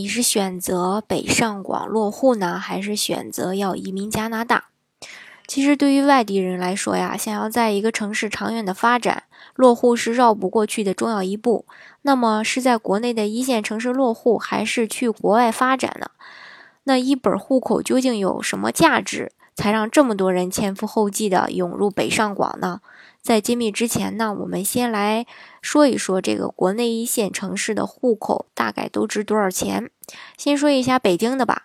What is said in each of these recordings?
你是选择北上广落户呢，还是选择要移民加拿大？其实对于外地人来说呀，想要在一个城市长远的发展，落户是绕不过去的重要一步。那么是在国内的一线城市落户，还是去国外发展呢？那一本户口究竟有什么价值，才让这么多人前赴后继的涌入北上广呢？在揭秘之前呢，我们先来说一说这个国内一线城市的户口大概都值多少钱。先说一下北京的吧，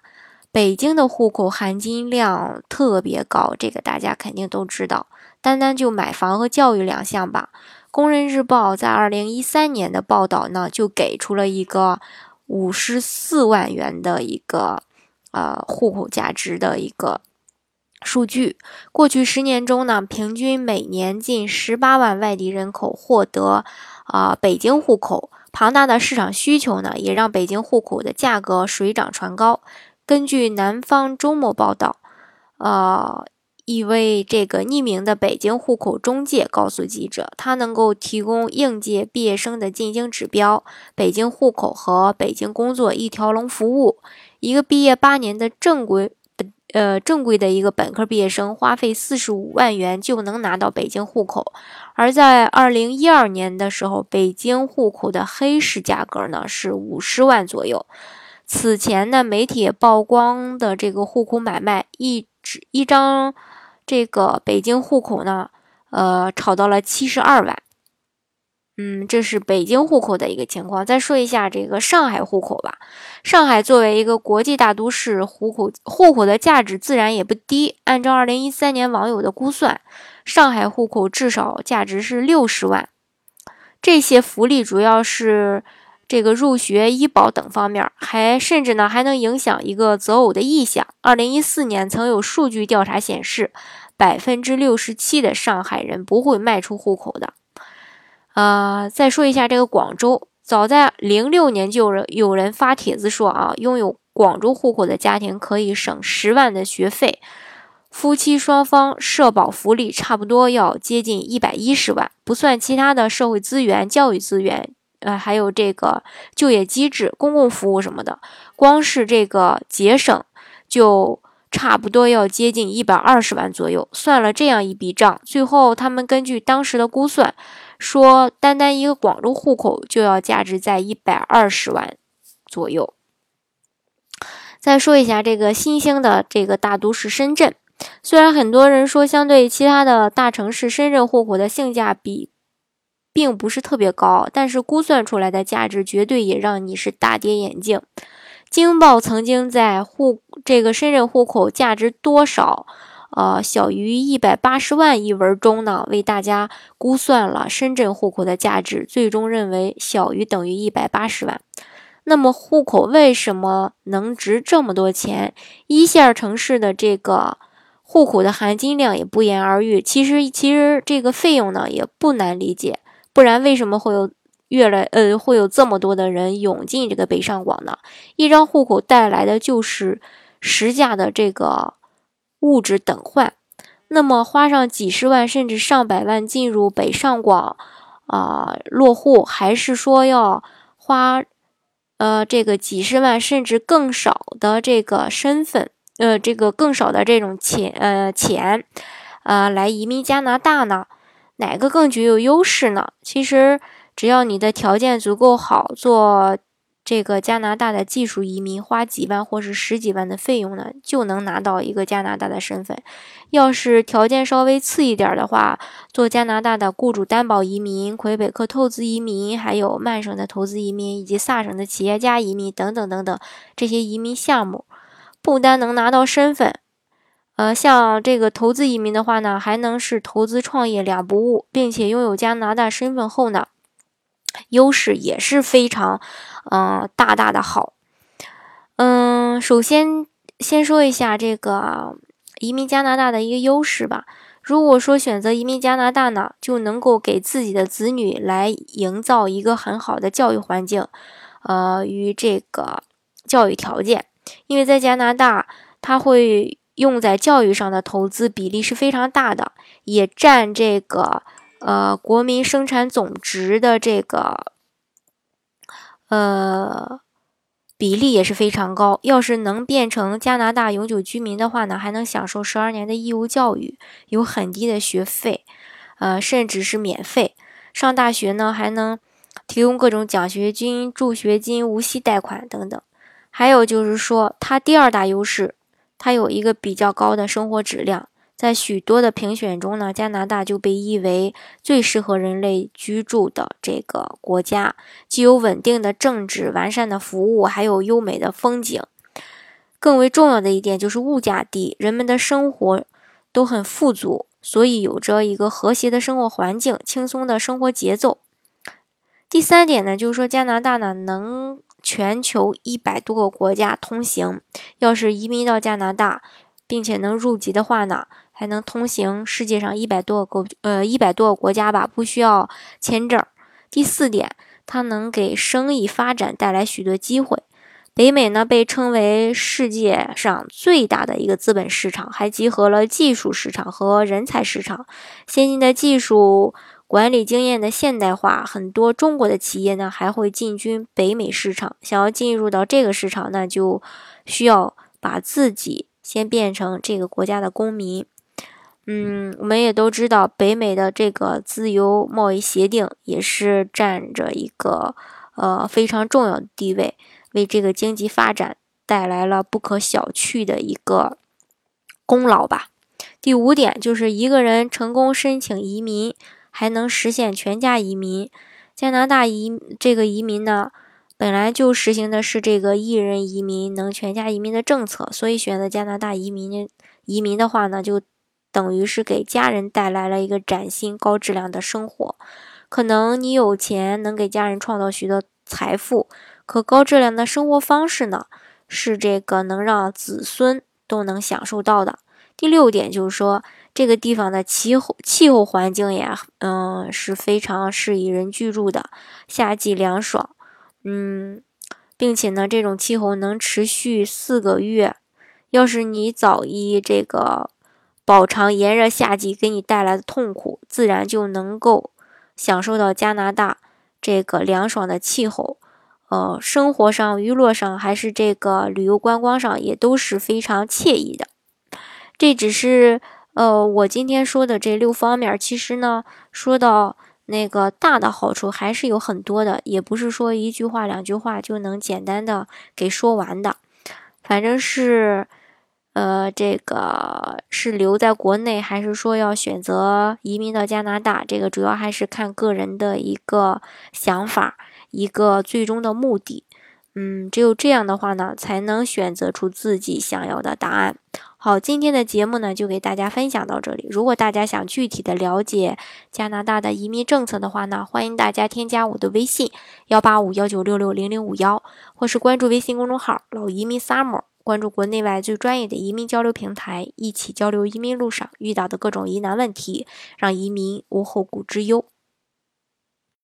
北京的户口含金量特别高，这个大家肯定都知道。单单就买房和教育两项吧，《工人日报》在二零一三年的报道呢，就给出了一个五十四万元的一个呃户口价值的一个。数据，过去十年中呢，平均每年近十八万外地人口获得啊北京户口。庞大的市场需求呢，也让北京户口的价格水涨船高。根据南方周末报道，呃，一位这个匿名的北京户口中介告诉记者，他能够提供应届毕业生的进京指标，北京户口和北京工作一条龙服务。一个毕业八年的正规。呃，正规的一个本科毕业生花费四十五万元就能拿到北京户口，而在二零一二年的时候，北京户口的黑市价格呢是五十万左右。此前呢，媒体曝光的这个户口买卖，一纸一张这个北京户口呢，呃，炒到了七十二万。嗯，这是北京户口的一个情况。再说一下这个上海户口吧。上海作为一个国际大都市，户口户口的价值自然也不低。按照二零一三年网友的估算，上海户口至少价值是六十万。这些福利主要是这个入学、医保等方面，还甚至呢还能影响一个择偶的意向。二零一四年曾有数据调查显示，百分之六十七的上海人不会卖出户口的。呃，再说一下这个广州，早在零六年就有有人发帖子说啊，拥有广州户口的家庭可以省十万的学费，夫妻双方社保福利差不多要接近一百一十万，不算其他的社会资源、教育资源，呃，还有这个就业机制、公共服务什么的，光是这个节省就差不多要接近一百二十万左右。算了这样一笔账，最后他们根据当时的估算。说，单单一个广州户口就要价值在一百二十万左右。再说一下这个新兴的这个大都市深圳，虽然很多人说相对其他的大城市，深圳户口的性价比并不是特别高，但是估算出来的价值绝对也让你是大跌眼镜。京报曾经在户这个深圳户口价值多少？呃，小于一百八十万一文中呢，为大家估算了深圳户口的价值，最终认为小于等于一百八十万。那么户口为什么能值这么多钱？一线城市的这个户口的含金量也不言而喻。其实，其实这个费用呢也不难理解，不然为什么会有越来呃会有这么多的人涌进这个北上广呢？一张户口带来的就是实价的这个。物质等换，那么花上几十万甚至上百万进入北上广啊落户，还是说要花呃这个几十万甚至更少的这个身份呃这个更少的这种钱呃钱呃来移民加拿大呢？哪个更具有优势呢？其实只要你的条件足够好，做。这个加拿大的技术移民花几万或是十几万的费用呢，就能拿到一个加拿大的身份。要是条件稍微次一点的话，做加拿大的雇主担保移民、魁北克透支移民，还有曼省的投资移民以及萨省的企业家移民等等等等这些移民项目，不单能拿到身份，呃，像这个投资移民的话呢，还能是投资创业两不误，并且拥有加拿大身份后呢。优势也是非常，嗯，大大的好。嗯，首先先说一下这个移民加拿大的一个优势吧。如果说选择移民加拿大呢，就能够给自己的子女来营造一个很好的教育环境，呃，与这个教育条件。因为在加拿大，它会用在教育上的投资比例是非常大的，也占这个呃国民生产总值的这个呃。比例也是非常高。要是能变成加拿大永久居民的话呢，还能享受十二年的义务教育，有很低的学费，呃，甚至是免费。上大学呢，还能提供各种奖学金、助学金、无息贷款等等。还有就是说，它第二大优势，它有一个比较高的生活质量。在许多的评选中呢，加拿大就被誉为最适合人类居住的这个国家，既有稳定的政治、完善的服务，还有优美的风景。更为重要的一点就是物价低，人们的生活都很富足，所以有着一个和谐的生活环境、轻松的生活节奏。第三点呢，就是说加拿大呢能全球一百多个国家通行，要是移民到加拿大，并且能入籍的话呢。还能通行世界上一百多个国呃一百多个国家吧，不需要签证。第四点，它能给生意发展带来许多机会。北美呢被称为世界上最大的一个资本市场，还集合了技术市场和人才市场。先进的技术、管理经验的现代化，很多中国的企业呢还会进军北美市场。想要进入到这个市场，那就需要把自己先变成这个国家的公民。嗯，我们也都知道，北美的这个自由贸易协定也是占着一个呃非常重要的地位，为这个经济发展带来了不可小觑的一个功劳吧。第五点就是一个人成功申请移民，还能实现全家移民。加拿大移这个移民呢，本来就实行的是这个一人移民能全家移民的政策，所以选择加拿大移民移民的话呢，就。等于是给家人带来了一个崭新、高质量的生活。可能你有钱，能给家人创造许多财富，可高质量的生活方式呢，是这个能让子孙都能享受到的。第六点就是说，这个地方的气候气候环境也，嗯，是非常适宜人居住的。夏季凉爽，嗯，并且呢，这种气候能持续四个月。要是你早一这个。饱尝炎热夏季给你带来的痛苦，自然就能够享受到加拿大这个凉爽的气候。呃，生活上、娱乐上，还是这个旅游观光上，也都是非常惬意的。这只是呃，我今天说的这六方面。其实呢，说到那个大的好处，还是有很多的，也不是说一句话、两句话就能简单的给说完的。反正是。呃，这个是留在国内，还是说要选择移民到加拿大？这个主要还是看个人的一个想法，一个最终的目的。嗯，只有这样的话呢，才能选择出自己想要的答案。好，今天的节目呢，就给大家分享到这里。如果大家想具体的了解加拿大的移民政策的话呢，欢迎大家添加我的微信幺八五幺九六六零零五幺，或是关注微信公众号“老移民 summer”。关注国内外最专业的移民交流平台，一起交流移民路上遇到的各种疑难问题，让移民无后顾之忧。